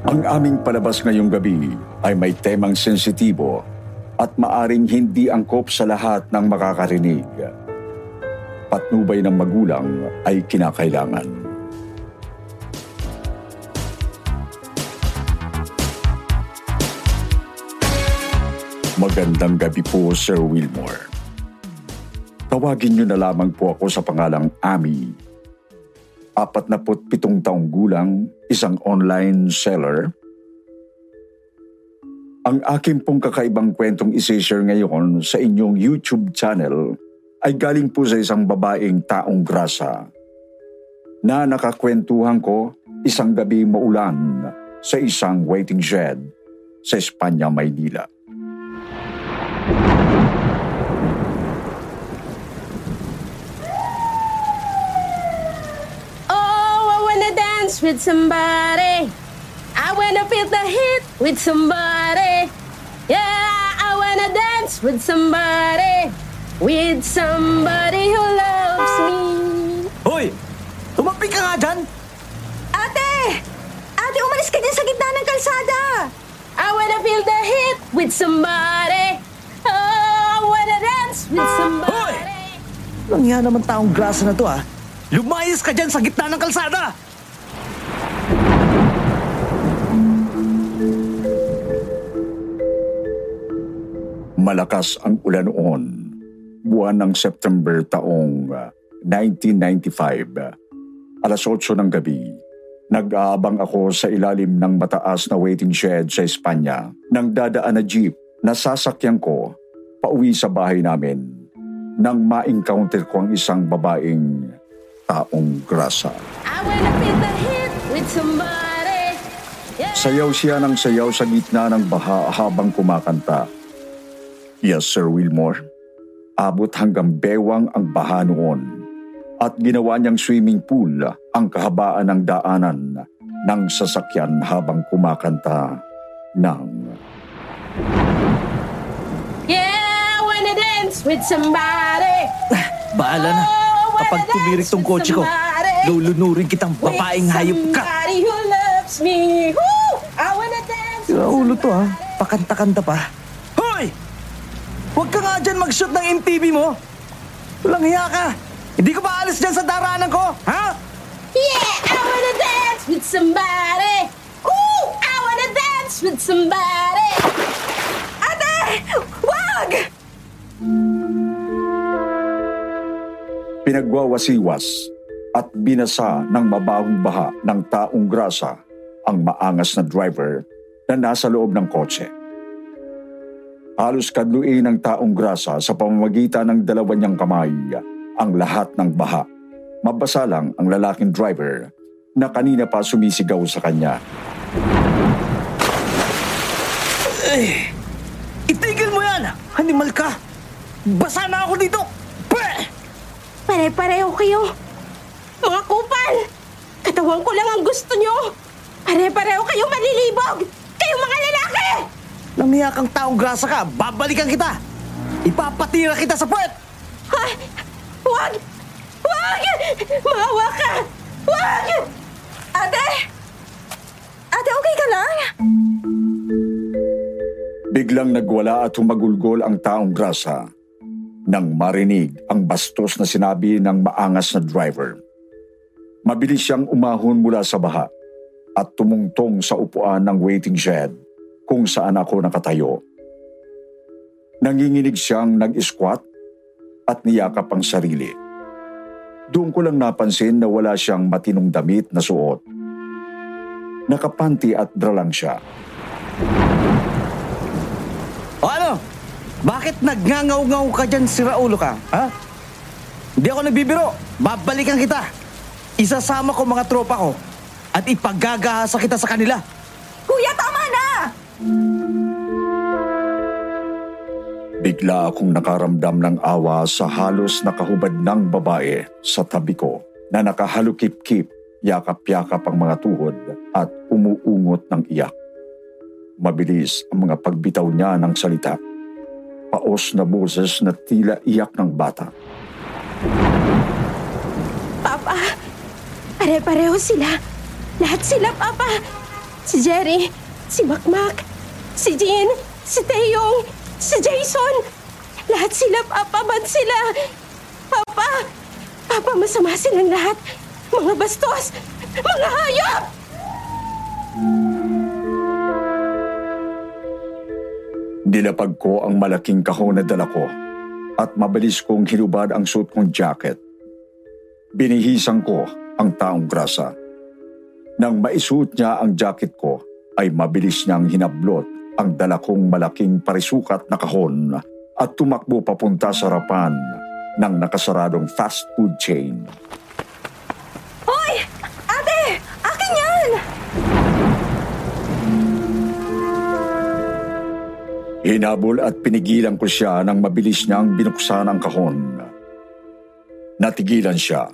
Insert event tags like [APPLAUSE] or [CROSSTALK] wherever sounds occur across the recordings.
Ang aming palabas ngayong gabi ay may temang sensitibo at maaring hindi angkop sa lahat ng makakarinig. Patnubay ng magulang ay kinakailangan. Magandang gabi po, Sir Wilmore. Tawagin niyo na lamang po ako sa pangalang Ami. 47 taong gulang, isang online seller. Ang aking pong kakaibang kwentong isi-share ngayon sa inyong YouTube channel ay galing po sa isang babaeng taong grasa na nakakwentuhan ko isang gabi maulan sa isang waiting shed sa Espanya, Maynila. Oh, I wanna dance with somebody. I wanna feel the heat with somebody. Yeah, I wanna dance with somebody. With somebody who loves me. Hoy! Tumapi ka nga dyan! Ate! Ate, umalis ka dyan sa gitna ng kalsada! I wanna feel the heat with somebody. Oh, I wanna dance with somebody. Lang yan naman taong grasa na to ah. Lumayas ka dyan sa gitna ng kalsada! Malakas ang ulan noon. Buwan ng September taong ah, 1995. Alas 8 ng gabi. Nag-aabang ako sa ilalim ng mataas na waiting shed sa Espanya nang dadaan na jeep na sasakyan ko pauwi sa bahay namin nang ma-encounter ko ang isang babaeng taong grasa. I wanna feel the heat with somebody. Yeah. Sayaw siya ng sayaw sa gitna ng baha habang kumakanta. Yes, Sir Wilmore. Abot hanggang bewang ang baha noon. At ginawa niyang swimming pool ang kahabaan ng daanan ng sasakyan habang kumakanta ng Yeah, I wanna dance with somebody. Bahala na. Oh, Kapag tumirik tong kotse ko, lulunurin kitang babaeng hayop ka. Somebody who loves me. Woo! I wanna dance Sira ulo to ha. Pakanta-kanta pa. Huwag ka nga dyan mag-shoot ng MTV mo. Walang hiya ka. Hindi ka ba alis dyan sa daraanan ko? Ha? Yeah, I wanna dance with somebody. Ooh, I wanna dance with somebody. Ate! Wag! pinagwawasiwas at binasa ng mabahong baha ng taong grasa ang maangas na driver na nasa loob ng kotse. Halos kadluin ng taong grasa sa pamamagitan ng dalawa niyang kamay ang lahat ng baha. Mabasa lang ang lalaking driver na kanina pa sumisigaw sa kanya. Itigil mo yan! Animal ka! Basa na ako dito! Pwe! Pare-pareho kayo. Mga kupal. Katawan ko lang ang gusto nyo. Pare-pareho kayo malilibog. Kayo mga lalaki. Nang hiya kang taong grasa ka, babalikan kita! Ipapatira kita sa puwet! Ha? Huwag! Huwag! Maawa ka! Huwag! Ate! Ate, okay ka lang? Biglang nagwala at humagulgol ang taong grasa nang marinig ang bastos na sinabi ng maangas na driver. Mabilis siyang umahon mula sa baha at tumungtong sa upuan ng waiting shed kung saan ako nakatayo. Nanginginig siyang nag-squat at niyakap ang sarili. Doon ko lang napansin na wala siyang matinong damit na suot. Nakapanti at bra lang siya. O ano? Bakit nagngangaw-ngaw ka dyan si Raulo ka? Ha? Hindi ako nagbibiro. Babalikan kita. Isasama ko mga tropa ko at ipaggagahasa kita sa kanila. Kuya, tama na! Bigla akong nakaramdam ng awa sa halos nakahubad ng babae sa tabi ko na nakahalukip-kip, yakap-yakap ang mga tuhod at umuungot ng iyak. Mabilis ang mga pagbitaw niya ng salita. Paos na boses na tila iyak ng bata. Papa, pare-pareho sila. Lahat sila, Papa. Si Jerry, si Makmak, si Jean, si Taeyong, si Jason. Lahat sila, Papa. Bad sila. Papa, Papa, masama silang lahat. Mga bastos, mga hayop! Nilapag ko ang malaking kahon na dala ko at mabilis kong hinubad ang suit kong jacket. Binihisan ko ang taong grasa. Nang maisuot niya ang jacket ko, ay mabilis niyang hinablot ang dala kong malaking parisukat na kahon at tumakbo papunta sa harapan ng nakasaradong fast food chain. Hoy! Ate! Akin yan! Hinabol at pinigilan ko siya nang mabilis niyang binuksan ang kahon. Natigilan siya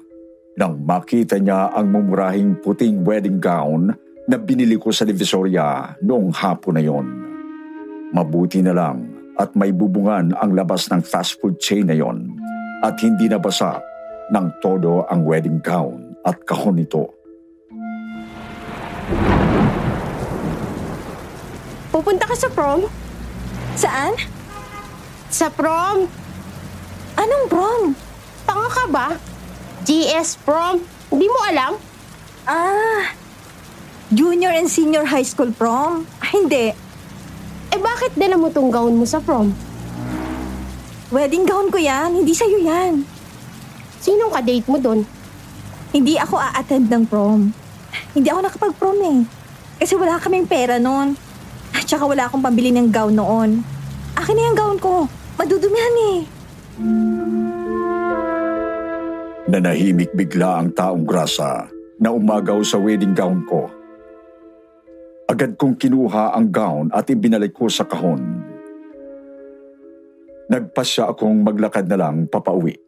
nang makita niya ang mumurahing puting wedding gown na binili ko sa Divisoria noong hapon na yon. Mabuti na lang at may bubungan ang labas ng fast food chain na yon at hindi nabasa ng todo ang wedding gown at kahon nito. Pupunta ka sa prom? Saan? Sa prom? Anong prom? Tanga ka ba? GS prom? Hindi mo alam? Ah, junior and senior high school prom? Ah, hindi. Eh bakit dala mo tong gown mo sa prom? Wedding gown ko yan. Hindi sa'yo yan. Sinong ka-date mo doon? Hindi ako a-attend ng prom. Hindi ako nakapag-prom eh. Kasi wala kaming pera noon. At saka wala akong pambili ng gown noon. Akin na yung gown ko. Madudumihan eh. Nanahimik bigla ang taong grasa na umagaw sa wedding gown ko. Agad kong kinuha ang gown at ibinalik ko sa kahon. Nagpasya akong maglakad na lang papauwi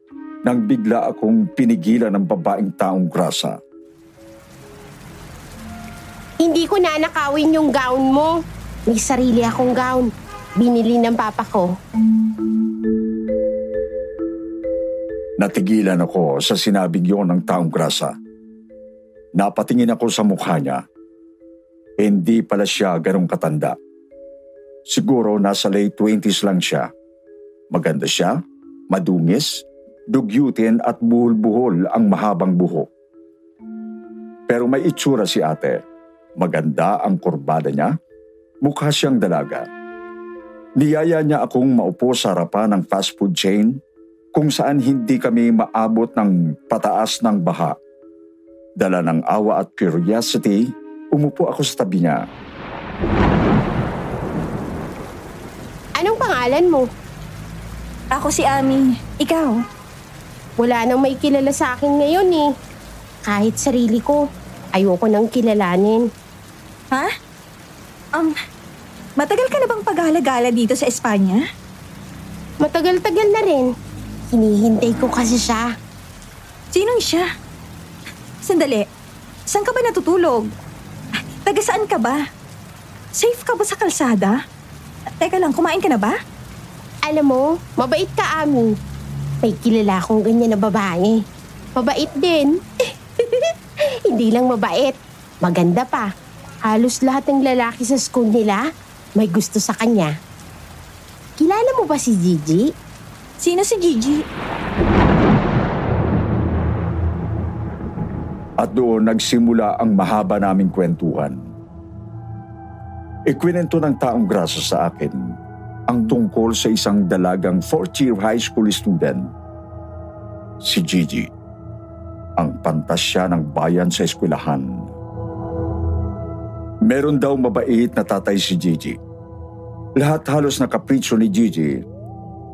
nang bigla akong pinigilan ng babaeng taong grasa. Hindi ko na nakawin yung gown mo. May sarili akong gown. Binili ng papa ko. Natigilan ako sa sinabing yon ng taong grasa. Napatingin ako sa mukha niya. Hindi pala siya ganong katanda. Siguro nasa late 20s lang siya. Maganda siya, madungis, dugyutin at buhol-buhol ang mahabang buhok. Pero may itsura si ate. Maganda ang kurbada niya. Mukha siyang dalaga. Niyaya niya akong maupo sa harapan ng fast food chain kung saan hindi kami maabot ng pataas ng baha. Dala ng awa at curiosity, umupo ako sa tabi niya. Anong pangalan mo? Ako si Ami. Ikaw? Wala nang may kilala sa akin ngayon eh. Kahit sarili ko, ayoko nang kilalanin. Ha? Um, matagal ka na bang paghalagala dito sa Espanya? Matagal-tagal na rin. Hinihintay ko kasi siya. Sinong siya? Sandali. Saan ka ba natutulog? Taga saan ka ba? Safe ka ba sa kalsada? Teka lang, kumain ka na ba? Alam mo, mabait ka, Ami. May kilala akong ganyan na babae. Mabait din. [LAUGHS] Hindi lang mabait. Maganda pa. Halos lahat ng lalaki sa school nila may gusto sa kanya. Kilala mo ba si Gigi? Sino si Gigi? At doon nagsimula ang mahaba naming kwentuhan. Ikwinento ng taong grasa sa akin ang tungkol sa isang dalagang fourth-year high school student. Si Gigi, ang pantasya ng bayan sa eskwelahan. Meron daw mabait na tatay si Gigi. Lahat halos na kapritsyo ni Gigi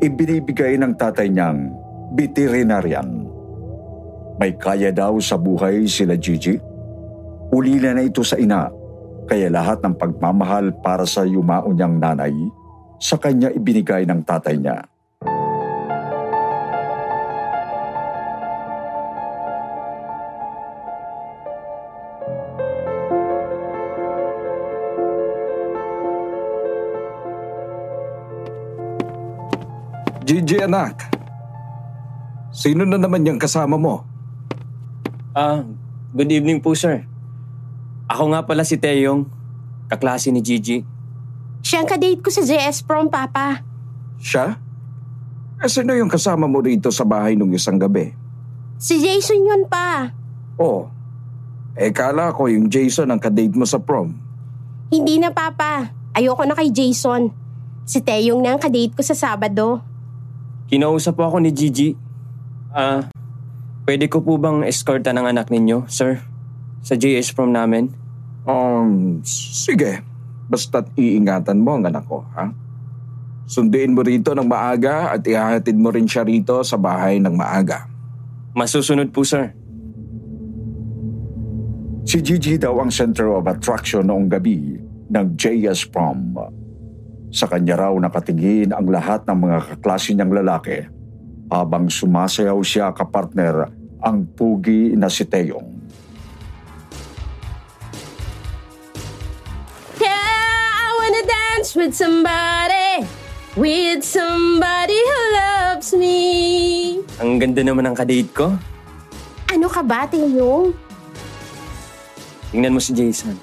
ibinibigay ng tatay niyang veterinarian. May kaya daw sa buhay sila Gigi. Ulila na ito sa ina, kaya lahat ng pagmamahal para sa yumao niyang nanay, sa kanya ibinigay ng tatay niya. Gigi anak. Sino na naman yung kasama mo? Ah, good evening po, sir. Ako nga pala si Teyong, kaklase ni Gigi. Siyang kadate ko sa JS Prom, Papa. Siya? Eh, sino yung kasama mo rito sa bahay nung isang gabi? Si Jason yun pa. Oh, eh kala ko yung Jason ang kadate mo sa prom. Hindi na, Papa. Ayoko na kay Jason. Si Teyong na ang kadate ko sa Sabado. Kinausap po ako ni Gigi. Ah, pwede ko po bang escorta ng anak ninyo, sir? Sa JS prom namin? Um, sige. Basta't iingatan mo ang anak ko, ha? Sunduin mo rito ng maaga at ihahatid mo rin siya rito sa bahay ng maaga. Masusunod po, sir. Si Gigi daw ang center of attraction noong gabi ng JS Prom. Sa kanya raw nakatingin ang lahat ng mga kaklase niyang lalaki habang sumasayaw siya kapartner ang pugi na si Teyong. Yeah, I wanna dance with somebody. With somebody who loves me. Ang ganda naman ng kadate ko. Ano ka ba, Teyong? Tingnan mo si Jason.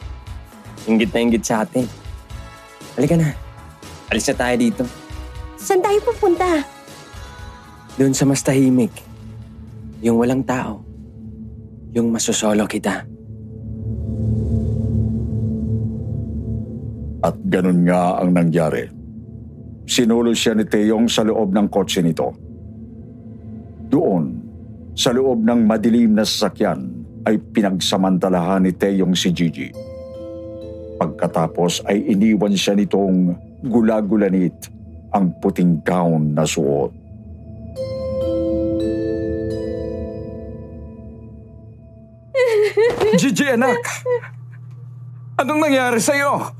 Ingit na ingit sa atin. Halika na. Alis na tayo dito. Saan tayo pupunta? Doon sa mas tahimik. Yung walang tao. Yung masosolo kita. At ganun nga ang nangyari. Sinulo siya ni Teyong sa loob ng kotse nito. Doon, sa loob ng madilim na sasakyan, ay pinagsamantalahan ni Teyong si Gigi. Pagkatapos ay iniwan siya nitong gulagulanit ang puting gown na suot. Gigi anak! Anong nangyari sa'yo?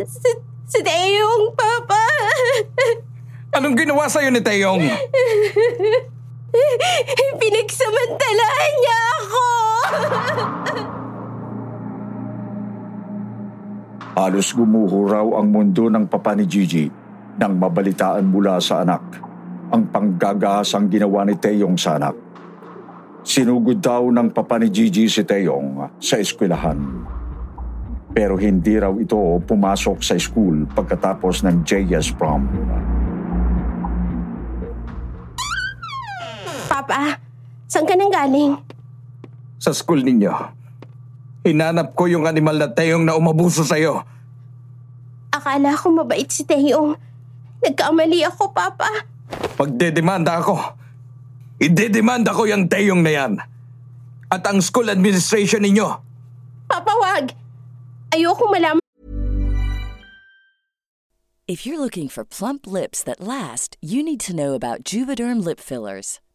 Si, si Teyong, Papa. Anong ginawa sa'yo ni Teyong? Pinagsamantalahan niya ako. Halos gumuho raw ang mundo ng papa ni Gigi nang mabalitaan mula sa anak ang panggagahasang ginawa ni Teyong sa anak. Sinugod daw ng papa ni Gigi si Teyong sa eskwelahan. Pero hindi raw ito pumasok sa school pagkatapos ng JS prom. Papa, saan ka nang galing? Sa school ninyo. Hinanap ko yung animal na Teyong na umabuso sa'yo. Akala ko mabait si Teyong. Nagkamali ako, Papa. Pagdedemanda ako. Idedemanda ko yung Teyong na yan. At ang school administration ninyo. Papa, wag. Ayoko malaman If you're looking for plump lips that last, you need to know about Juvederm lip fillers.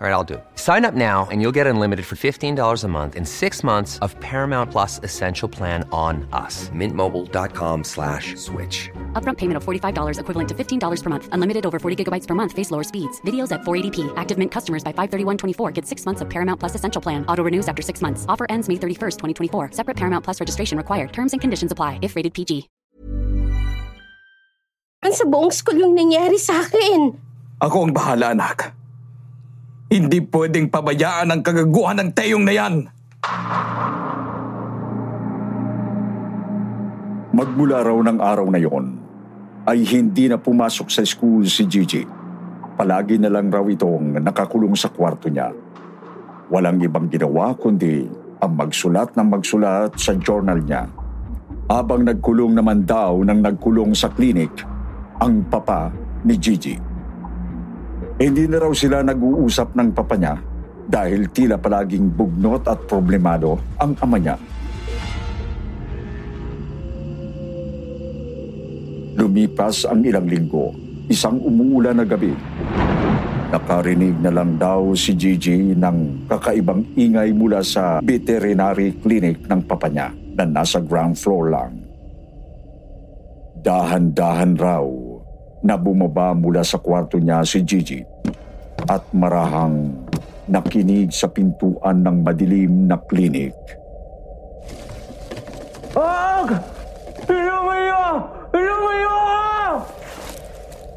All right, I'll do it. Sign up now and you'll get unlimited for $15 a month in six months of Paramount Plus Essential Plan on us. Mintmobile.com slash switch. Upfront payment of $45 equivalent to $15 per month. Unlimited over 40 gigabytes per month. Face lower speeds. Videos at 480p. Active Mint customers by 531.24 get six months of Paramount Plus Essential Plan. Auto renews after six months. Offer ends May 31st, 2024. Separate Paramount Plus registration required. Terms and conditions apply if rated PG. Ang sa buong school yung nangyari sa akin. Ako ang bahala, anak. Hindi pwedeng pabayaan ang kagaguhan ng teyong na yan. Magmula raw ng araw na yon, ay hindi na pumasok sa school si Gigi. Palagi na lang raw itong nakakulong sa kwarto niya. Walang ibang ginawa kundi ang magsulat ng magsulat sa journal niya. Habang nagkulong naman daw nang nagkulong sa klinik, ang papa ni Gigi. Hindi na raw sila nag-uusap ng papa niya dahil tila palaging bugnot at problemado ang ama niya. Lumipas ang ilang linggo, isang umuulan na gabi. Nakarinig na lang daw si Gigi ng kakaibang ingay mula sa veterinary clinic ng papa niya na nasa ground floor lang. Dahan-dahan raw na bumaba mula sa kwarto niya si Gigi at marahang nakinig sa pintuan ng madilim na klinik. Wag! Lumayo! Lumayo!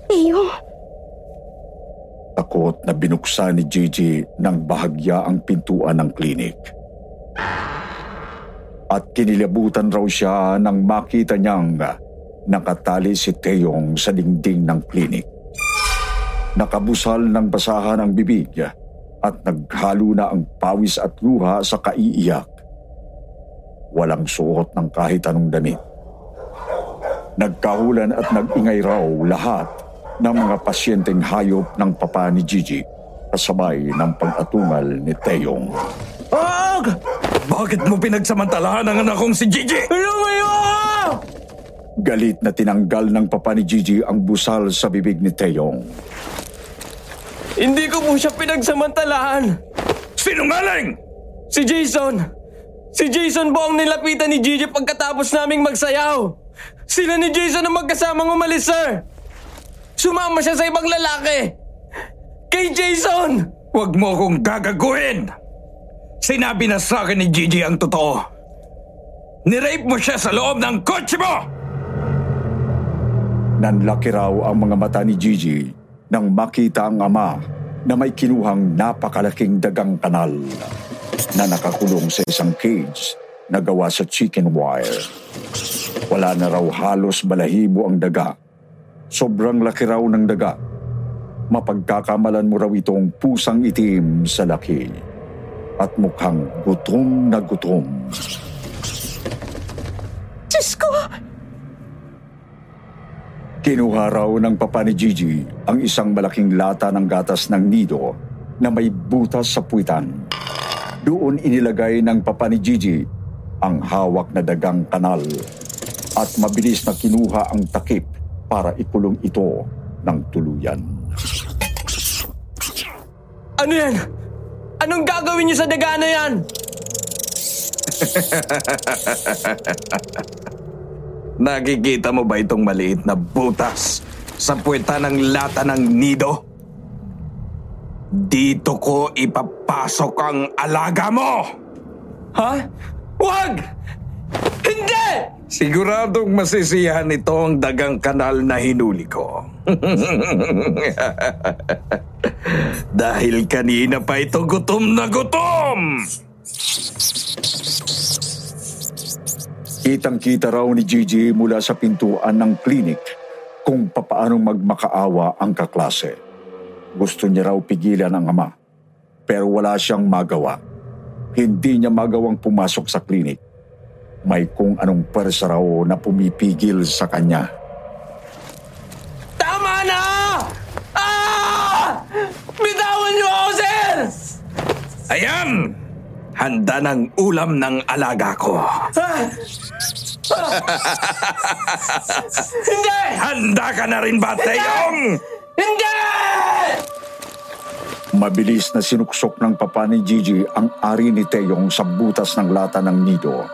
Teo, Takot na binuksan ni Gigi ng bahagya ang pintuan ng klinik. At kinilabutan raw siya nang makita niyang nakatali si Teong sa dingding ng klinik. Nakabusal ng basahan ang bibig at naghalo na ang pawis at luha sa kaiiyak. Walang suot ng kahit anong damit. Nagkahulan at nag-ingay raw lahat ng mga pasyenteng hayop ng papa ni Gigi kasabay ng pag-atungal ni Teong. Ag! Bakit mo pinagsamantalahan ang anak kong si Gigi? Lumayo! Galit na tinanggal ng papa ni Gigi ang busal sa bibig ni Teong. Hindi ko po siya pinagsamantalahan. Sinungaling! Si Jason! Si Jason po ang nilapitan ni Gigi pagkatapos naming magsayaw. Sila ni Jason ang magkasamang umalis, sir. Sumama siya sa ibang lalaki. Kay Jason! Huwag mo akong gagaguhin! Sinabi na sa akin ni Gigi ang totoo. Nirape mo siya sa loob ng kotse mo! Nanlaki raw ang mga mata ni Gigi nang makita ang ama na may kinuhang napakalaking dagang kanal na nakakulong sa isang cage na gawa sa chicken wire. Wala na raw halos balahibo ang daga. Sobrang laki raw ng daga. Mapagkakamalan mo raw itong pusang itim sa laki at mukhang gutom na gutom. Kinuha raw ng papa ni Gigi ang isang malaking lata ng gatas ng nido na may butas sa puwitan. Doon inilagay ng papa ni Gigi ang hawak na dagang kanal at mabilis na kinuha ang takip para ikulong ito ng tuluyan. Ano yan? Anong gagawin niyo sa daga na yan? [LAUGHS] Nakikita mo ba itong maliit na butas sa puweta ng lata ng nido? Dito ko ipapasok ang alaga mo! Ha? Wag! Hindi! Siguradong masisiyahan ito ang dagang kanal na hinuli ko. [LAUGHS] Dahil kanina pa ito gutom na gutom! Kitang-kita raw ni Gigi mula sa pintuan ng klinik kung papaano magmakaawa ang kaklase. Gusto niya raw pigilan ang ama, pero wala siyang magawa. Hindi niya magawang pumasok sa klinik. May kung anong pwersa raw na pumipigil sa kanya. Tama na! Ah! Bitawan niyo ako, sir! Ayan! Handa ng ulam ng alaga ko. Ah! Hindi! Handa ka na rin ba, Teyong? Hindi! Mabilis na sinuksok ng papa ni Gigi ang ari ni Teyong sa butas ng lata ng nido.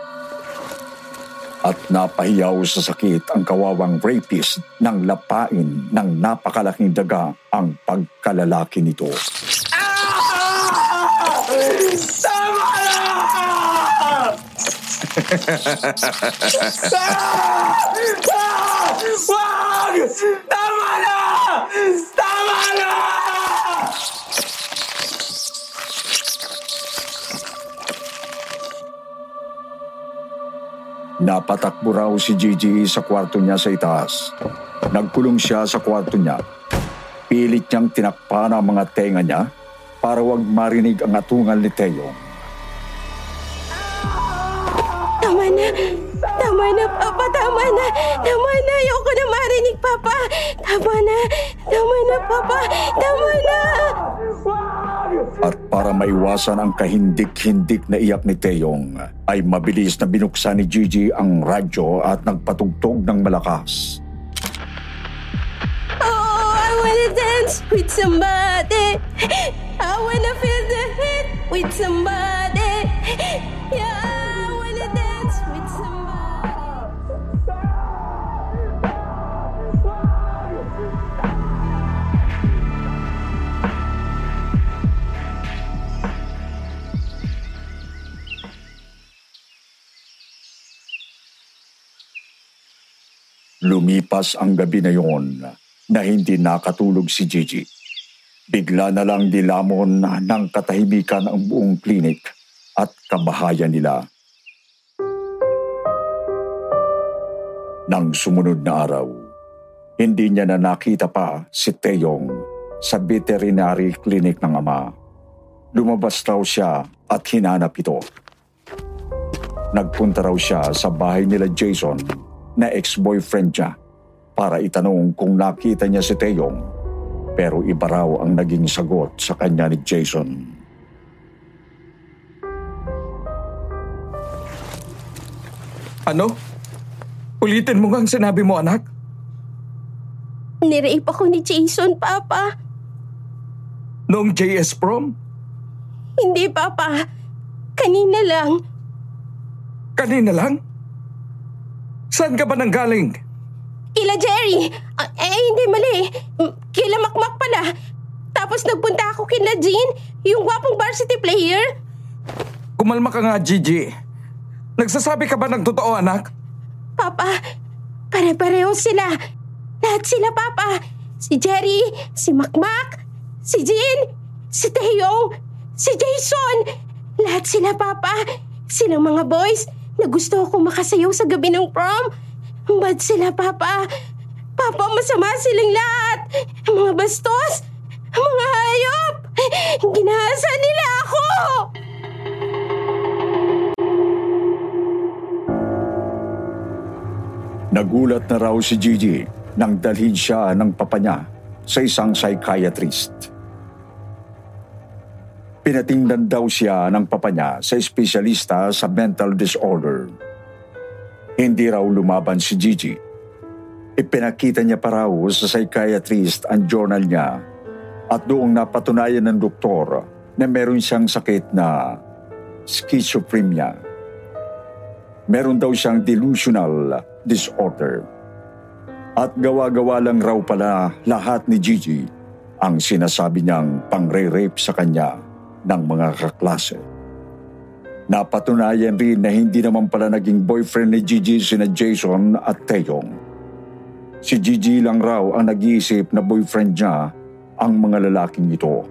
At napahiyaw sa sakit ang kawawang rapist nang lapain ng napakalaking daga ang pagkalalaki nito. Tama na! Ah! Wag! Tama na! Tama na! Napatakbo raw si Gigi sa kwarto niya sa itaas. Nagkulong siya sa kwarto niya. Pilit niyang tinakpan ang mga tenga niya para wag marinig ang atungal ni Teo. Na. Tama na, Papa. Tama na. Tama na. Ayoko na marinig, Papa. Tama na. Tama na, Papa. Tama na. At para maiwasan ang kahindik-hindik na iyak ni Teyong, ay mabilis na binuksan ni Gigi ang radyo at nagpatugtog ng malakas. Oh, I wanna dance with somebody. I wanna feel the heat with somebody. Yeah, Lumipas ang gabi na yon na hindi nakatulog si Gigi. Bigla na lang dilamon ng katahimikan ang buong klinik at kabahayan nila. Nang sumunod na araw, hindi niya na nakita pa si Teyong sa veterinary clinic ng ama. Lumabas raw siya at hinanap ito. Nagpunta raw siya sa bahay nila Jason na ex-boyfriend niya para itanong kung nakita niya si Teyong pero iba raw ang naging sagot sa kanya ni Jason. Ano? Ulitin mo nga ang sinabi mo, anak. Nirape ako ni Jason, Papa. Noong JS prom? Hindi, Papa. Kanina lang. Kanina lang? Saan ka ba nanggaling? Kila Jerry. Ah, eh, hindi mali. Mm, Kila Makmak pala. Tapos nagpunta ako kila Jean, yung gwapong varsity player. Kumalma ka nga, Gigi. Nagsasabi ka ba ng totoo, anak? Papa, pare-pareho sila. Lahat sila, Papa. Si Jerry, si Makmak, si Jean, si Taeyong, si Jason. Lahat sila, Papa. Silang mga boys na gusto ko makasayaw sa gabi ng prom. Bad sila, Papa. Papa, masama silang lahat. Mga bastos. Mga hayop. Ginahasa nila ako. Nagulat na raw si Gigi nang dalhin siya ng papa niya sa isang psychiatrist. Pinatingnan daw siya ng papa niya sa espesyalista sa mental disorder. Hindi raw lumaban si Gigi. Ipinakita niya pa raw sa psychiatrist ang journal niya at doong napatunayan ng doktor na meron siyang sakit na schizophrenia. Meron daw siyang delusional disorder. At gawa-gawa lang raw pala lahat ni Gigi ang sinasabi niyang pangre-rape sa kanya ng mga kaklase. Napatunayan rin na hindi naman pala naging boyfriend ni Gigi sina Jason at Taeyong. Si Gigi lang raw ang nag-iisip na boyfriend niya ang mga lalaking ito.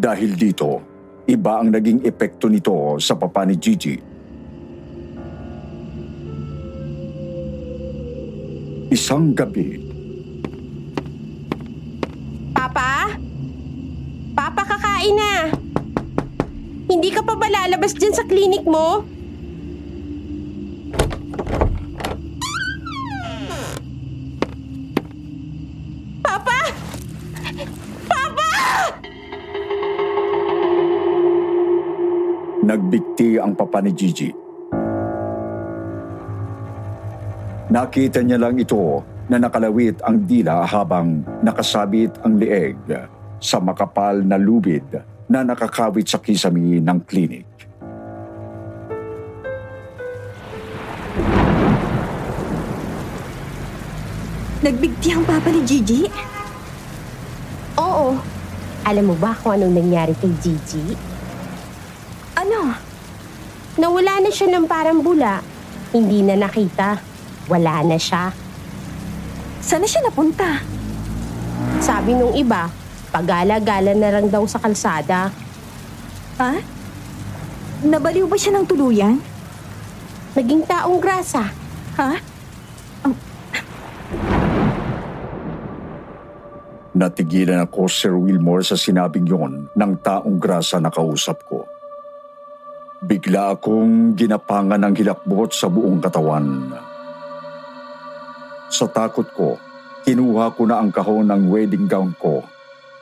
Dahil dito, iba ang naging epekto nito sa papa ni Gigi. Isang gabi, Papa? Papa, kakain na. Hindi ka pa ba lalabas dyan sa klinik mo? Nagbigti ang papa ni Gigi. Nakita niya lang ito na nakalawit ang dila habang nakasabit ang leeg sa makapal na lubid na nakakawit sa kisami ng klinik. Nagbigti ang papa ni Gigi? Oo. Alam mo ba kung anong nangyari kay Gigi? Ano? Nawala na siya ng parang bula. Hindi na nakita. Wala na siya. Saan na siya napunta? Sabi nung iba, pagala-gala na lang daw sa kalsada. Ha? Nabaliw ba siya ng tuluyan? Naging taong grasa. Ha? Natigilan ako, Sir Wilmore, sa sinabing yon ng taong grasa na kausap ko. Bigla akong ginapangan ng hilakbot sa buong katawan. Sa takot ko, kinuha ko na ang kahon ng wedding gown ko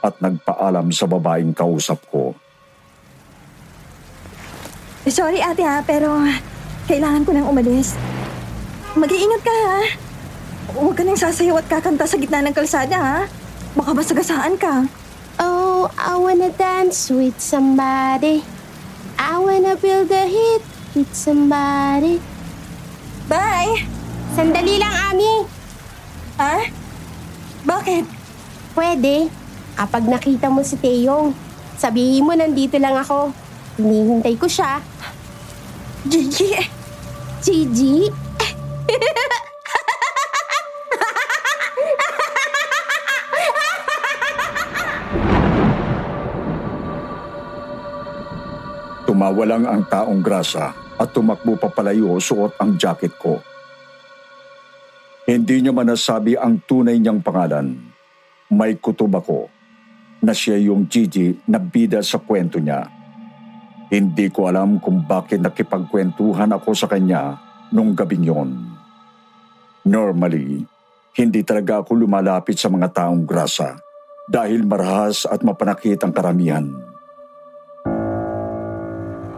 at nagpaalam sa babaeng kausap ko. Sorry ate ha, pero kailangan ko nang umalis. Mag-iingat ka ha. Huwag ka nang sasayaw at kakanta sa gitna ng kalsada ha. Baka masagasaan ka. Oh, I wanna dance with somebody. I wanna build a hit with somebody. Bye! Sandali lang, Ami. Ha? Bakit? Pwede. Kapag nakita mo si Teyong, sabihin mo nandito lang ako. Hinihintay ko siya. Gigi! Gigi? Tumawa lang ang taong grasa at tumakbo papalayo suot ang jacket ko. Hindi niya manasabi ang tunay niyang pangalan. May kutob ako na siya yung Gigi na bida sa kwento niya. Hindi ko alam kung bakit nakipagkwentuhan ako sa kanya nung gabing yon. Normally, hindi talaga ako lumalapit sa mga taong grasa dahil marahas at mapanakit ang karamihan.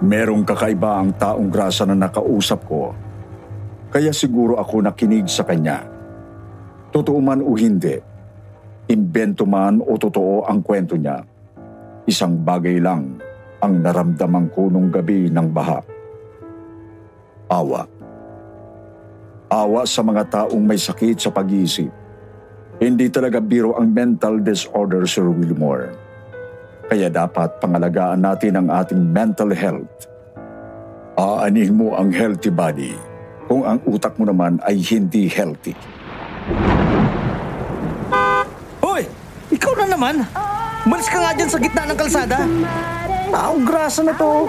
Merong kakaiba ang taong grasa na nakausap ko, kaya siguro ako nakinig sa kanya. Totoo man o hindi, imbento man o totoo ang kwento niya, isang bagay lang ang naramdaman ko nung gabi ng baha. Awa. Awa sa mga taong may sakit sa pag-iisip. Hindi talaga biro ang mental disorder, Sir Wilmore. Kaya dapat pangalagaan natin ang ating mental health. Aanihin mo ang healthy body kung ang utak mo naman ay hindi healthy. Hoy! Ikaw na naman! Malis ka nga dyan sa gitna ng kalsada! Taong grasa na to!